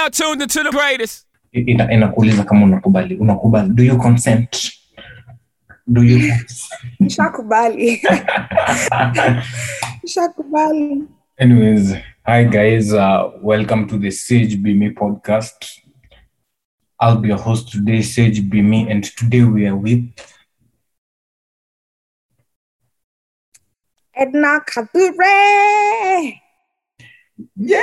now tuned into the greatest. ina- inakuuliza kama unakubali unakubali do you consent do you Shakubali. Shakubali. anyways hi guys uh, welcome to the sage be me podcast i'll be your host today sage be me and today we are with Edna Kabure. yeah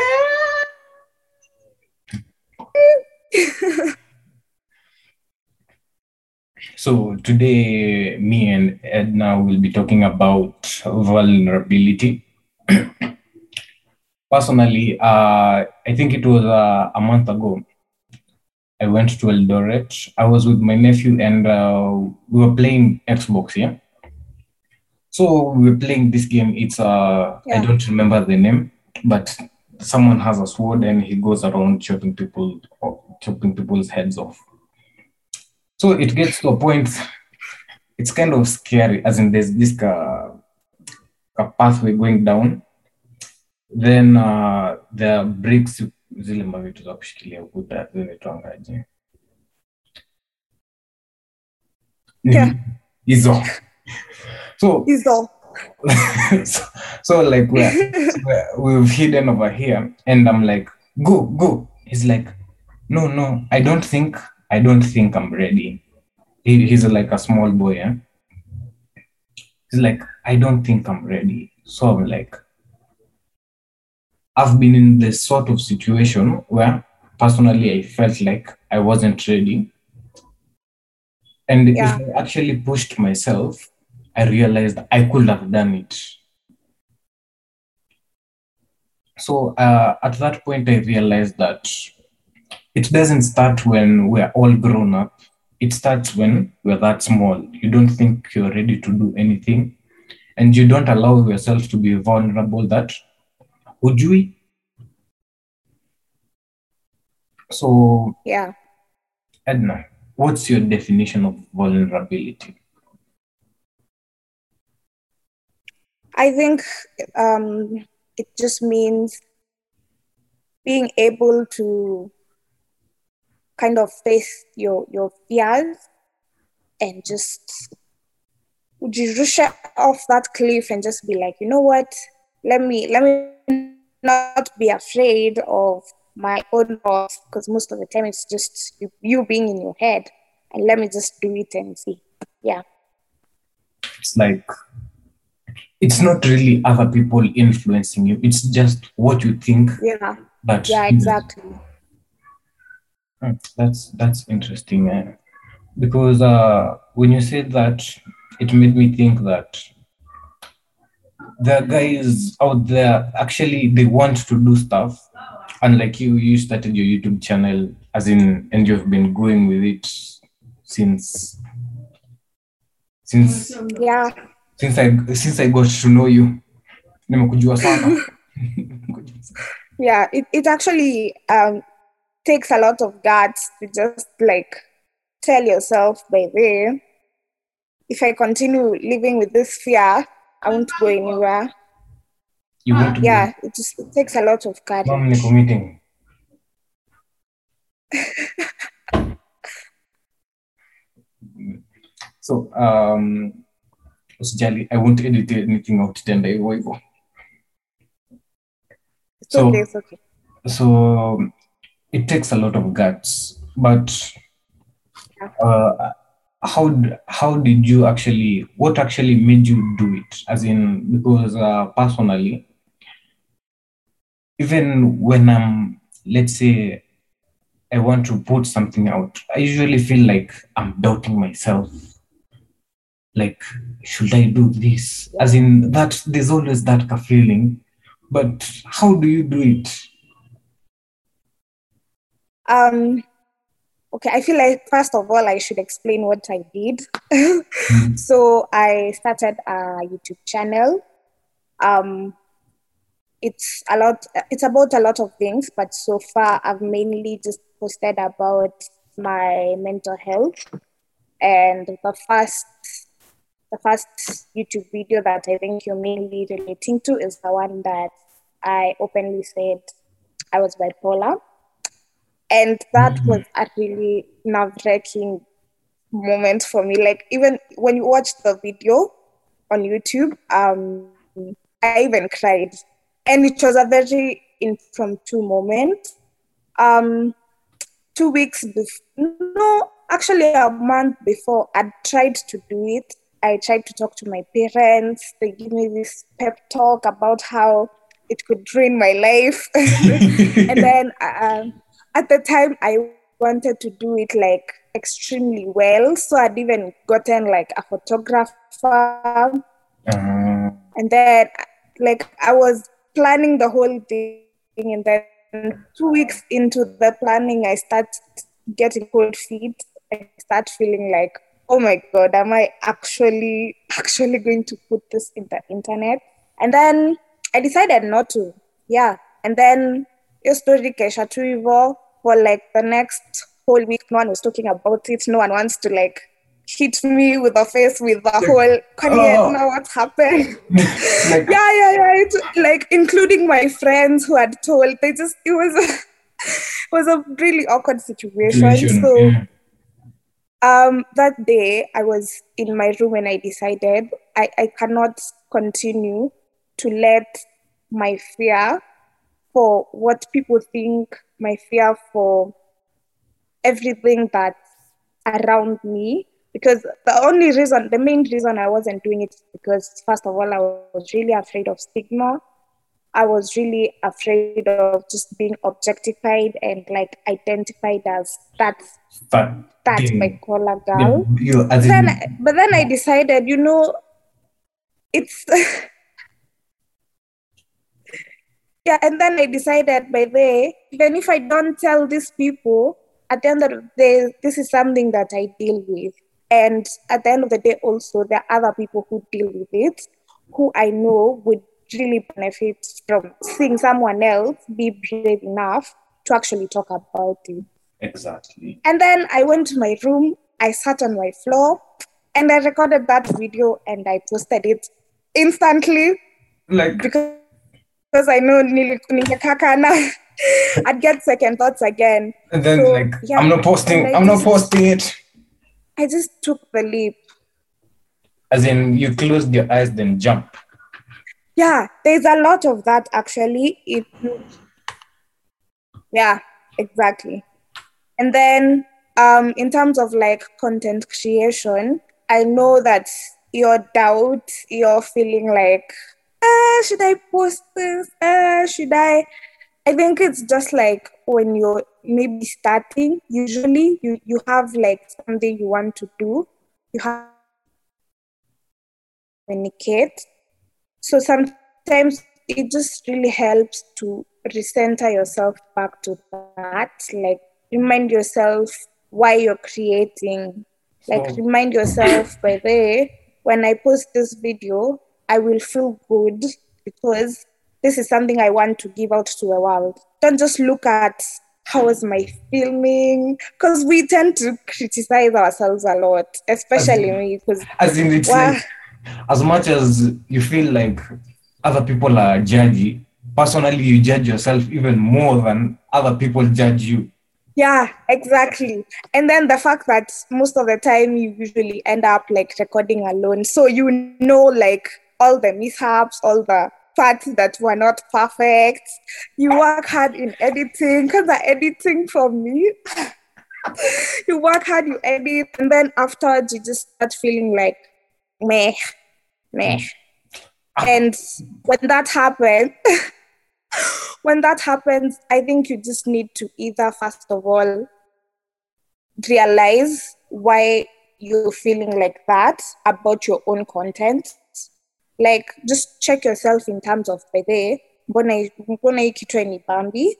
so today me and edna will be talking about vulnerability. Personally uh, i think it was uh, a month ago i went to eldoret. I was with my nephew and uh, we were playing xbox yeah? So we were playing this game. It's uh, i don't remember the name but someone has a sword and he goes around chopping people chopping people's heads off so it gets to a point it's kind of scary as in there's this uh, a pathway going down then uh, there are bricks zile mavitu za kushikilia ukuta zinaitwangaje Yeah. hizo so. so, so like we're, we're, we've hidden over here and i'm like go go he's like no no i don't think i don't think i'm ready he, he's like a small boy eh? he's like i don't think i'm ready so i'm like i've been in this sort of situation where personally i felt like i wasn't ready and Yeah. if i actually pushed myself I realized I could have done it. So uh, at that point, I realized that it doesn't start when we're all grown up. It starts when we're that small. You don't think you're ready to do anything, and you don't allow yourself to be vulnerable. That would you? So, Yeah. Edna, what's your definition of vulnerability? I think um, it just means being able to kind of face your your fears and just ujirusha off that cliff and just be like, you know what? Let me let me not be afraid of my own loss because most of the time it's just you, you being in your head and let me just do it and see. Yeah. it's like it's not really other people influencing you it's just what you think Yeah. Yeah, exactly. Hmm, that's that's interesting eh? because uh, when you said that it made me think that there are guys out there actually they want to do stuff and like you you started your youtube channel as in and you've been going with it since since Yeah. Since I since I got to know you. Nimekujua sana. yeah it, it actually um, takes a lot of guts to just like tell yourself by the if i continue living with this fear i won't go anywhere you want to yeah it just it takes a lot of courage Mom niko meeting. so um usijali I won't edit anything out tenda hivyo hivyo. so- okay it's okay. so it takes a lot of guts but uh, how how did you actually what actually made you do it? As in because uh, personally even when i'm let's say i want to put something out i usually feel like i'm doubting myself like should i do this? As in that there's always that feeling but how do you do it? Um okay i feel like first of all i should explain what i did. So i started a youtube channel. Um it's a lot it's about a lot of things but so far i've mainly just posted about my mental health. And the first the first youtube video that i think you're mainly relating to is the one that i openly said i was bipolar And that was a really nerve wracking moment for me. Like, even when you watch the video on YouTube, um, I even cried. And it was a very impromptu moment. Um, two weeks before, no, actually a month before, I tried to do it. I tried to talk to my parents. They give me this pep talk about how it could ruin my life. and then uh, at the time, I wanted to do it like extremely well. So I'd even gotten like a photographer. Uh, And then, like, I was planning the whole thing. And then, two weeks into the planning, I start getting cold feet. I start feeling like, oh my God, am I actually, actually going to put this in the internet? And then I decided not to. Yeah. And then hiyo story kesha tu hivo for like the next whole week no one was talking about it no one wants to like hit me with the face with the whole kwani Oh. know what happened like, yeah yeah yeah it, like including my friends who had told they just it was it was a really awkward situation, situation, so yeah. Um that day i was in my room and i decided i i cannot continue to let my fear for what people think my fear for everything that's around me. Because the only reason the main reason i wasn't doing it because first of all i was really afraid of stigma i was really afraid of just being objectified and like identified as that's But that's the- my color girl the- you, in, then but then I decided, you know, it's yeah, and then I decided by the even if I don't tell these people, at the end of the day, this is something that I deal with. And at the end of the day, also there are other people who deal with it, who I know would really benefit from seeing someone else be brave enough to actually talk about it. exactly. And then I went to my room, I sat on my floor, and I recorded that video and I posted it instantly Like, because because I know nili- ningekaka na I'd get second thoughts again. and then So, like, yeah, I'm not posting. I'm not posting it. I just took the leap. As in, you closed your eyes, then jump. Yeah, there's a lot of that actually. It yeah, exactly. And then um in terms of like content creation, I know that your doubt, you're feeling like, ah, should I post this? Ah, should I? I think it's just like when you're maybe starting, usually you, you have like something you want to do. You have communicate. So sometimes it just really helps to recenter yourself back to that. Like remind yourself why you're creating. Like So- remind yourself by the way, when I post this video, I will feel good because this is something I want to give out to the world. Don't just look at how was my filming because we tend to criticize ourselves a lot, especially me because As in, it's Wow. like, as much as you feel like other people are judgy, personally, you judge yourself even more than other people judge you. Yeah, exactly. And then the fact that most of the time you usually end up like recording alone. So you know like all the mishaps, all the parts that were not perfect. You work hard in editing because the editing for me. you work hard, you edit, and then afterwards you just start feeling like meh, meh. Mm. Ah. And when that happens, when that happens, I think you just need to either, first of all, realize why you're feeling like that about your own content. Like, just check yourself in terms of, by the way, mbona hii- mbona hii kitu hainibambi?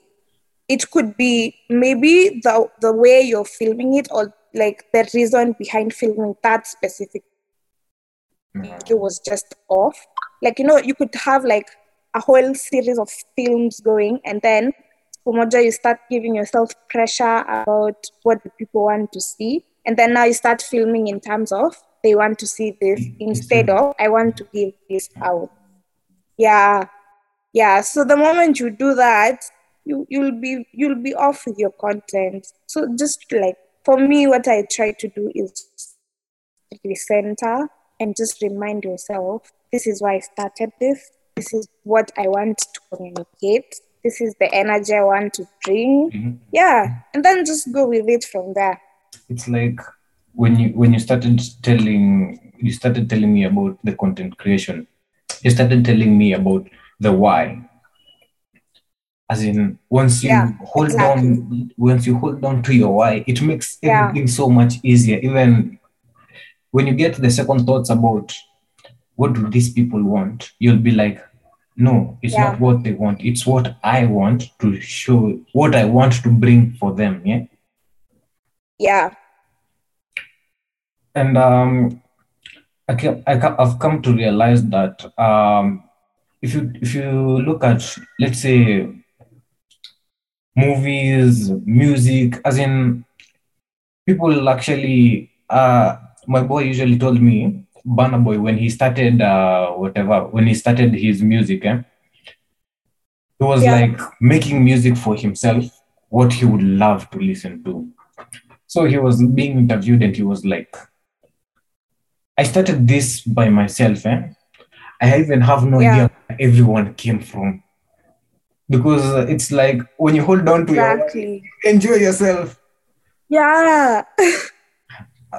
It could be maybe the, the way you're filming it or like the reason behind filming that specific Mm. video was just off. Like, you know, you could have like a whole series of films going and then Umoja, you start giving yourself pressure about what the people want to see. And then now you start filming in terms of they want to see this mm, instead of I want to give this out. Yeah. Yeah. So the moment you do that, you you'll be you'll be off with your content. So just like for me, what I try to do is recenter and just remind yourself this is why I started this. This is what I want to communicate. This is the energy I want to bring. Mhm. Yeah. And then just go with it from there. it's like when you when you started telling you started telling me about the content creation you started telling me about the why as in once you Yeah, hold exactly. down once you hold on to your why it makes Yeah. everything so much easier even when you get the second thoughts about what do these people want you'll be like no it's Yeah. not what they want it's what i want to show what i want to bring for them yeah Yeah. and um, I kept, I ca- I've come to realize that um, if you if you look at let's say movies, music, as in people actually. Uh, my boy usually told me, Burna Boy, when he started uh, whatever, when he started his music, eh, he was Yeah. like making music for himself, what he would love to listen to. So he was being interviewed and he was like, I started this by myself. Eh? I even have no Yeah. idea where everyone came from. Because it's like when you hold on to Exactly. your enjoy yourself. Yeah.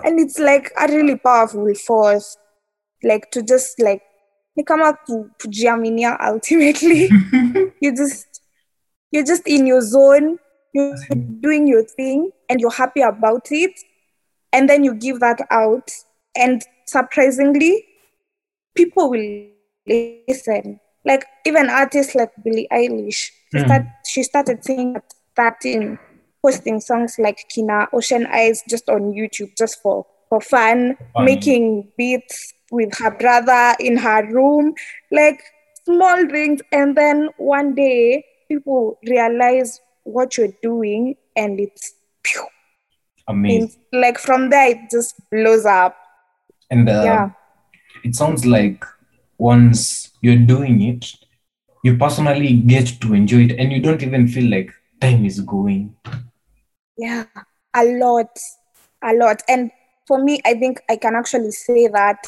and it's like a really powerful force. Like to just like ni kama ku- kujiaminia ultimately. you just you're just in your zone, you're doing your thing and you're happy about it. And then you give that out. And surprisingly, people will listen. Like even artists like Billie Eilish, she, Mm. start, she started singing at 13, posting songs like Kina, Ocean Eyes just on YouTube just for, for fun, Fun. making beats with her brother in her room, like small things. And then one day, people realize what you're doing and it's pew, Amazing. it's like from there, it just blows up. And uh, Yeah. it sounds like once you're doing it, you personally get to enjoy it and you don't even feel like time is going. Yeah, a lot, a lot. And for me, I think I can actually say that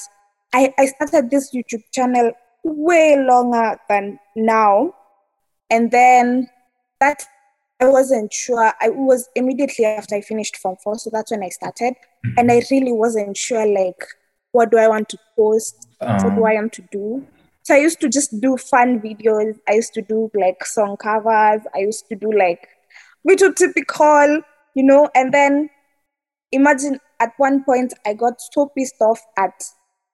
I, I started this YouTube channel way longer than now. And then that I wasn't sure. I was immediately after I finished Form 4, so that's when I started. And I really wasn't sure, like, what do I want to post? What do Um, I want to do? So I used to just do fun videos. I used to do like song covers. I used to do like video typical, you know. And then imagine at one point I got so pissed off at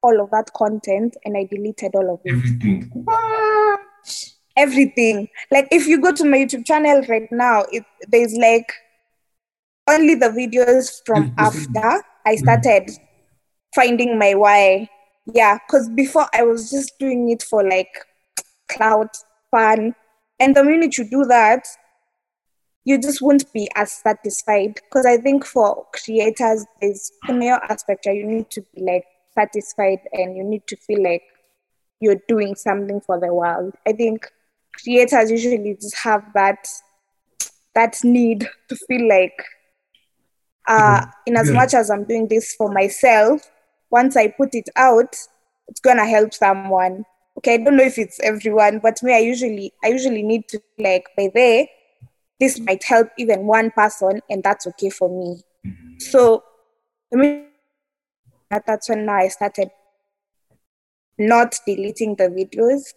all of that content and I deleted all of it. everything. Ah! Everything. Like if you go to my YouTube channel right now, it there's like only the videos from after I mm-hmm. started finding my why. Yeah, because before I was just doing it for like clout, fun. And the minute you do that, you just won't be as satisfied. Because I think for creators, there's a male aspect where you need to be like satisfied and you need to feel like you're doing something for the world. I think creators usually just have that that need to feel like uh in as much as I'm doing this for myself, once I put it out, it's gonna help someone. Okay, I don't know if it's everyone, but me, I usually I usually need to like by there, this might help even one person, and that's okay for me. Mm-hmm. So I mean that's when I started not deleting the videos.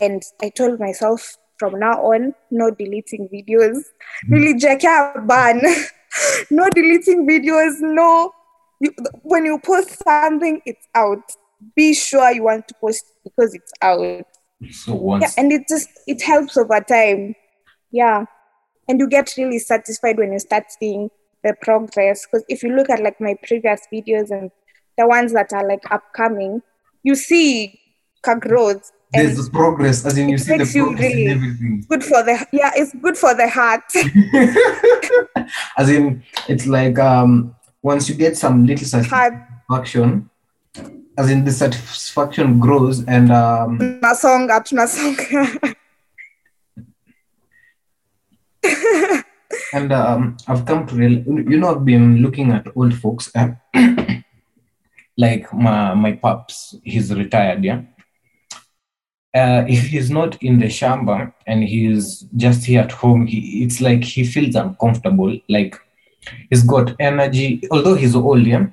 And I told myself from now on, no deleting videos. Mm-hmm. Really, Jackie ban. no deleting videos. No. You, when you post something, it's out. Be sure you want to post because it's out. So once Yeah, and it just it helps over time. Yeah. And you get really satisfied when you start seeing the progress. Because if you look at like my previous videos and the ones that are like upcoming, you see growth. There's the progress, as in you see the progress really- in everything. good for the yeah, it's good for the heart. as in, it's like um once you get some little satisfaction, as in the satisfaction grows and um tunasonga tunasonga and um, I've come to real, you know, I've been looking at old folks, uh, like my my pops. He's retired, yeah. Uh, if he's not in the shamba and he's just here at home, he it's like he feels uncomfortable. Like he's got energy, although he's old, yeah.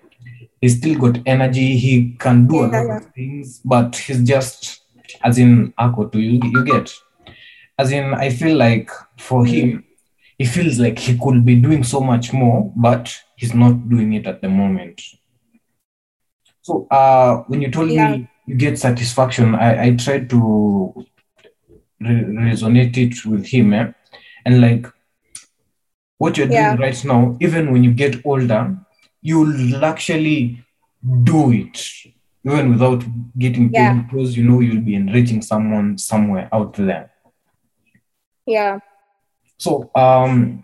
He's still got energy. He can do a lot yeah. of things, but he's just as in Ako to you. You get as in I feel like for him, he feels like he could be doing so much more, but he's not doing it at the moment. So uh, when you told Yeah. me you get satisfaction, I, I tried to re- resonate it with him, eh? and like what you're Yeah. doing right now, even when you get older, you'll actually do it, even without getting paid, Yeah. because you know you'll be enriching someone somewhere out there. Yeah. So, um,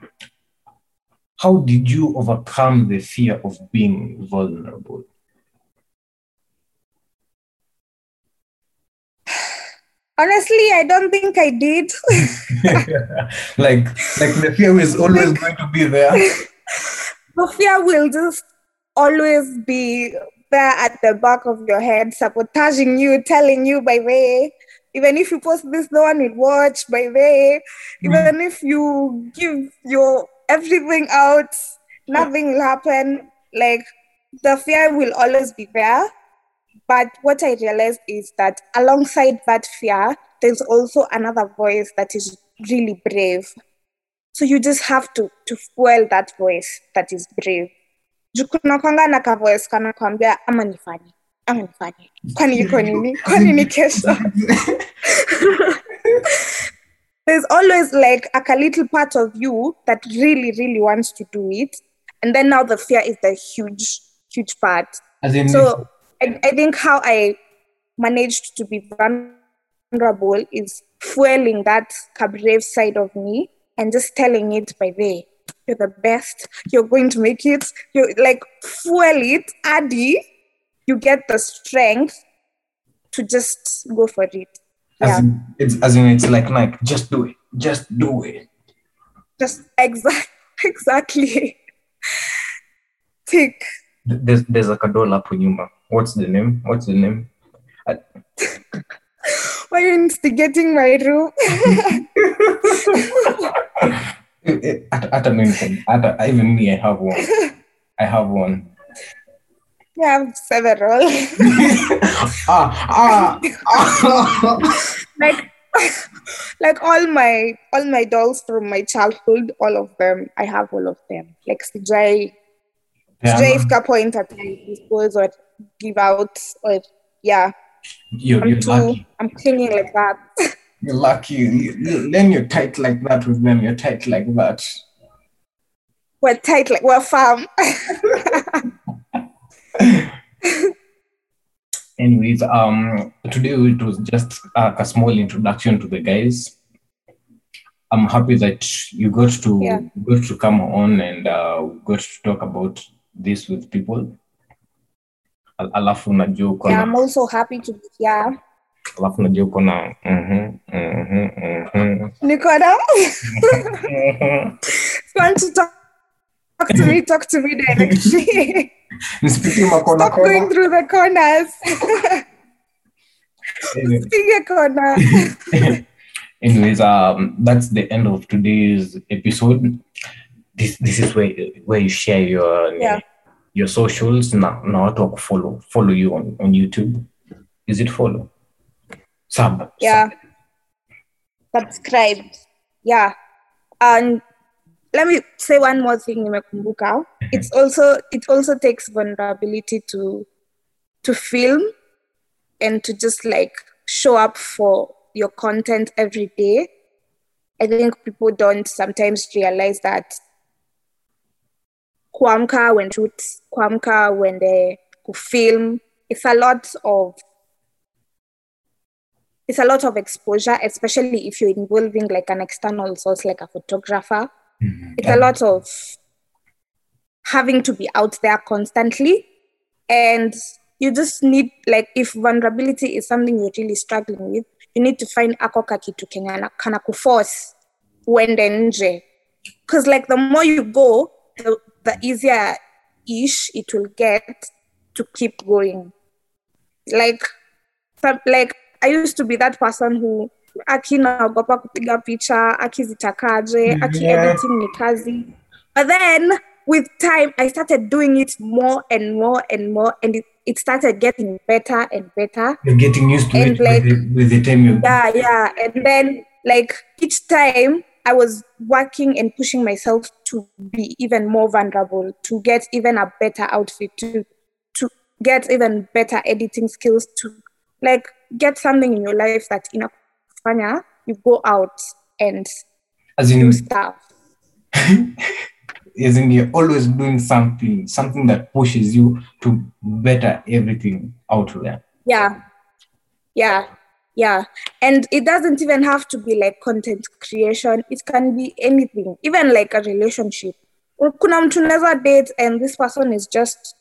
how did you overcome the fear of being vulnerable? Honestly, I don't think I did. like, like the fear is always going to be there. the fear will just always be there at the back of your head, sabotaging you, telling you by way, even if you post this, no one will watch by way, mm. even if you give your everything out, nothing will happen. Like the fear will always be there. But what I realized is that alongside that fear, there's also another voice that is really brave. So you just have to to fuel that voice that is brave. Juu kuna kwanga na ka voice kana kwambia ama nifanye ama nifanye kwani iko nini kwani ni kesho there's always like a, a little part of you that really really wants to do it. And then now the fear is the huge huge part. As in, so I, I think how I managed to be vulnerable is fueling that brave side of me and just telling it by way, you're the best, you're going to make it, you're like fuel it, Addy, you get the strength to just go for it. as Yeah, in, it's as in, it's like Nike. Just do it. Just do it. just exact exactly. Tick. Th- There's there's a kadol hapo nyuma. What's the name? What's the name? Why are you instigating my room? Hata mimi can- even me I have one. I have one. I have several. ah ah ah. like like all my all my dolls from my childhood all of them i have all of them like sijai Yeah, fika point at I dispose or give out or yeah you're, i'm you're too lucky. i'm clinging like that You're lucky. You, you, then you're tight like that with them. You're tight like that. we're tight like we're farm Anyways, um, today it was just uh, a small introduction to the guys. I'm happy that you got to Yeah. got to come on and uh, got to talk about this with people. Al- Alafu najua uko yeah i'm also happy to be here alafu najua uko na mhm mhm mhm Nicola, mhm. want to talk, talk to me talk to me directly Makona stop going through the corners Anyway. Corner Anyways, um, that's the end of today's episode. This this is where where you share your Yeah. your socials. Now, now wa follow follow you on, on YouTube. Is it follow? Sub. yeah subscribe yeah and let me say one more thing nimekumbuka. Mhm. It's also it also takes vulnerability to to film and to just like show up for your content every day. I think people don't sometimes realize that kuamka when shoot kuamka when they film it's a lot of it's a lot of exposure, especially if you're involving like an external source like a photographer. Mhm. It's a lot of having to be out there constantly. And you just need like if vulnerability is something you're really struggling with, you need to find ako kakitu kenye na- kana kuforce uende nje because like the more you go, the, the easier ish it will get to keep going. Like, like I used to be that person who aki naogopa kupiga picha, aki zitakaje, aki Yeah. editing ni kazi. But then with time, I started doing it more and more and more, and it, it started getting better and better. You're getting used to And it like- with, the, with the time you Yeah, yeah. And then like each time I was working and pushing myself to be even more vulnerable, to get even a better outfit, to to get even better editing skills, to like get something in your life that in a you go out and as do in stuff. as in you're always doing something, something that pushes you to better everything out there. Yeah. Yeah. Yeah. And it doesn't even have to be like content creation. It can be anything, even like a relationship. Kuna mtu unaweza date and this person is just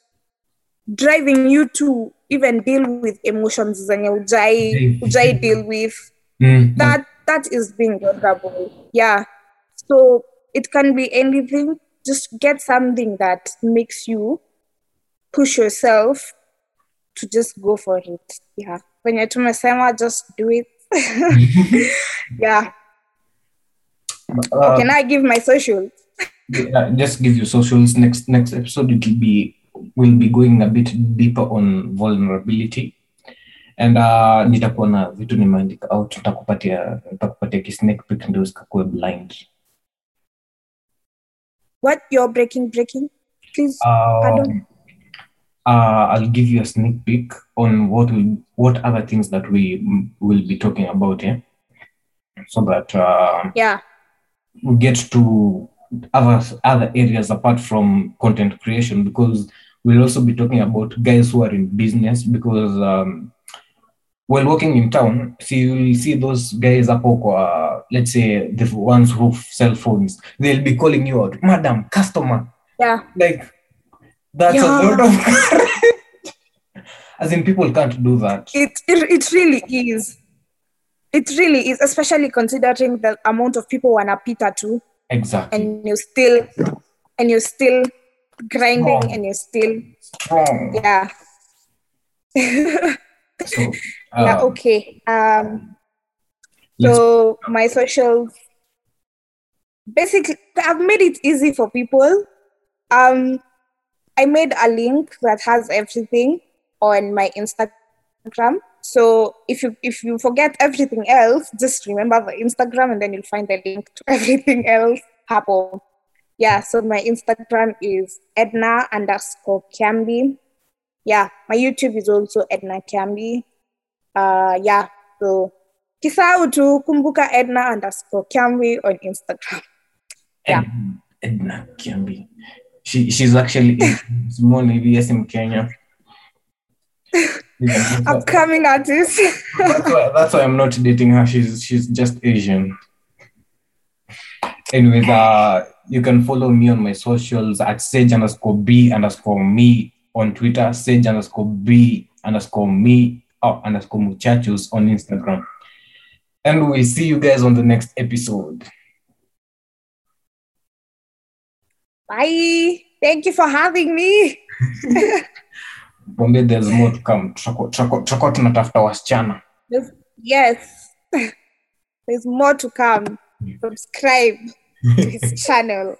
driving you to even deal with emotions zenye ujai, ujai deal with. Mm, That that is being vulnerable. Yeah. So it can be anything. Just get something that makes you push yourself to just go for it. Yeah. When you're tumesema, just do it. yeah. uh, Can I give my social? yeah, just give you socials. Next next episode it will be we'll be going a bit deeper on vulnerability. And uh, nitakuwa na vitu nimeandika out, nitakupatia nitakupatia kisnake peek ndio usikakuwe blind. What you're breaking, breaking? Please. Pardon? Um, uh, I'll give you a sneak peek on what we, what other things that we will be talking about here, so that uh, Yeah. we get to other other areas apart from content creation because we'll also be talking about guys who are in business because um, while working in town see you will see those guys up uh, let's say the ones who sell phones they'll be calling you out madam customer Yeah. like that's a Yeah. lot of as in people can't do that It, it it really is. It really is, especially considering the amount of people wanapita too, exactly and you're still and you're still grinding Strong. and you're still strong yeah. so yeah, uh, okay. Um so my socials basically I've made it easy for people. Um I made a link that has everything on my Instagram. So if you if you forget everything else, just remember the Instagram and then you'll find the link to everything else happen. Yeah, so my Instagram is Edna underscore Camby. Yeah, my YouTube is also Edna Camby. Uh yeah, so kisau tu kumbuka Edna underscore Camby on Instagram. Yeah. Ed- Edna Kiambi. She she's actually a small ABS in Kenya. That's, Upcoming artist. why, that's why I'm not dating her. She's she's just Asian. Anyways, uh, you can follow me on my socials at sage underscore b underscore me on Twitter, sage underscore b underscore me oh, underscore muchachos on Instagram. And we'll see you guys on the next episode. Bye. Thank you for having me. Bombay, there's more to come. Tutakuwa tunatafuta wasichana. Yes. There's more to come. Subscribe to his channel.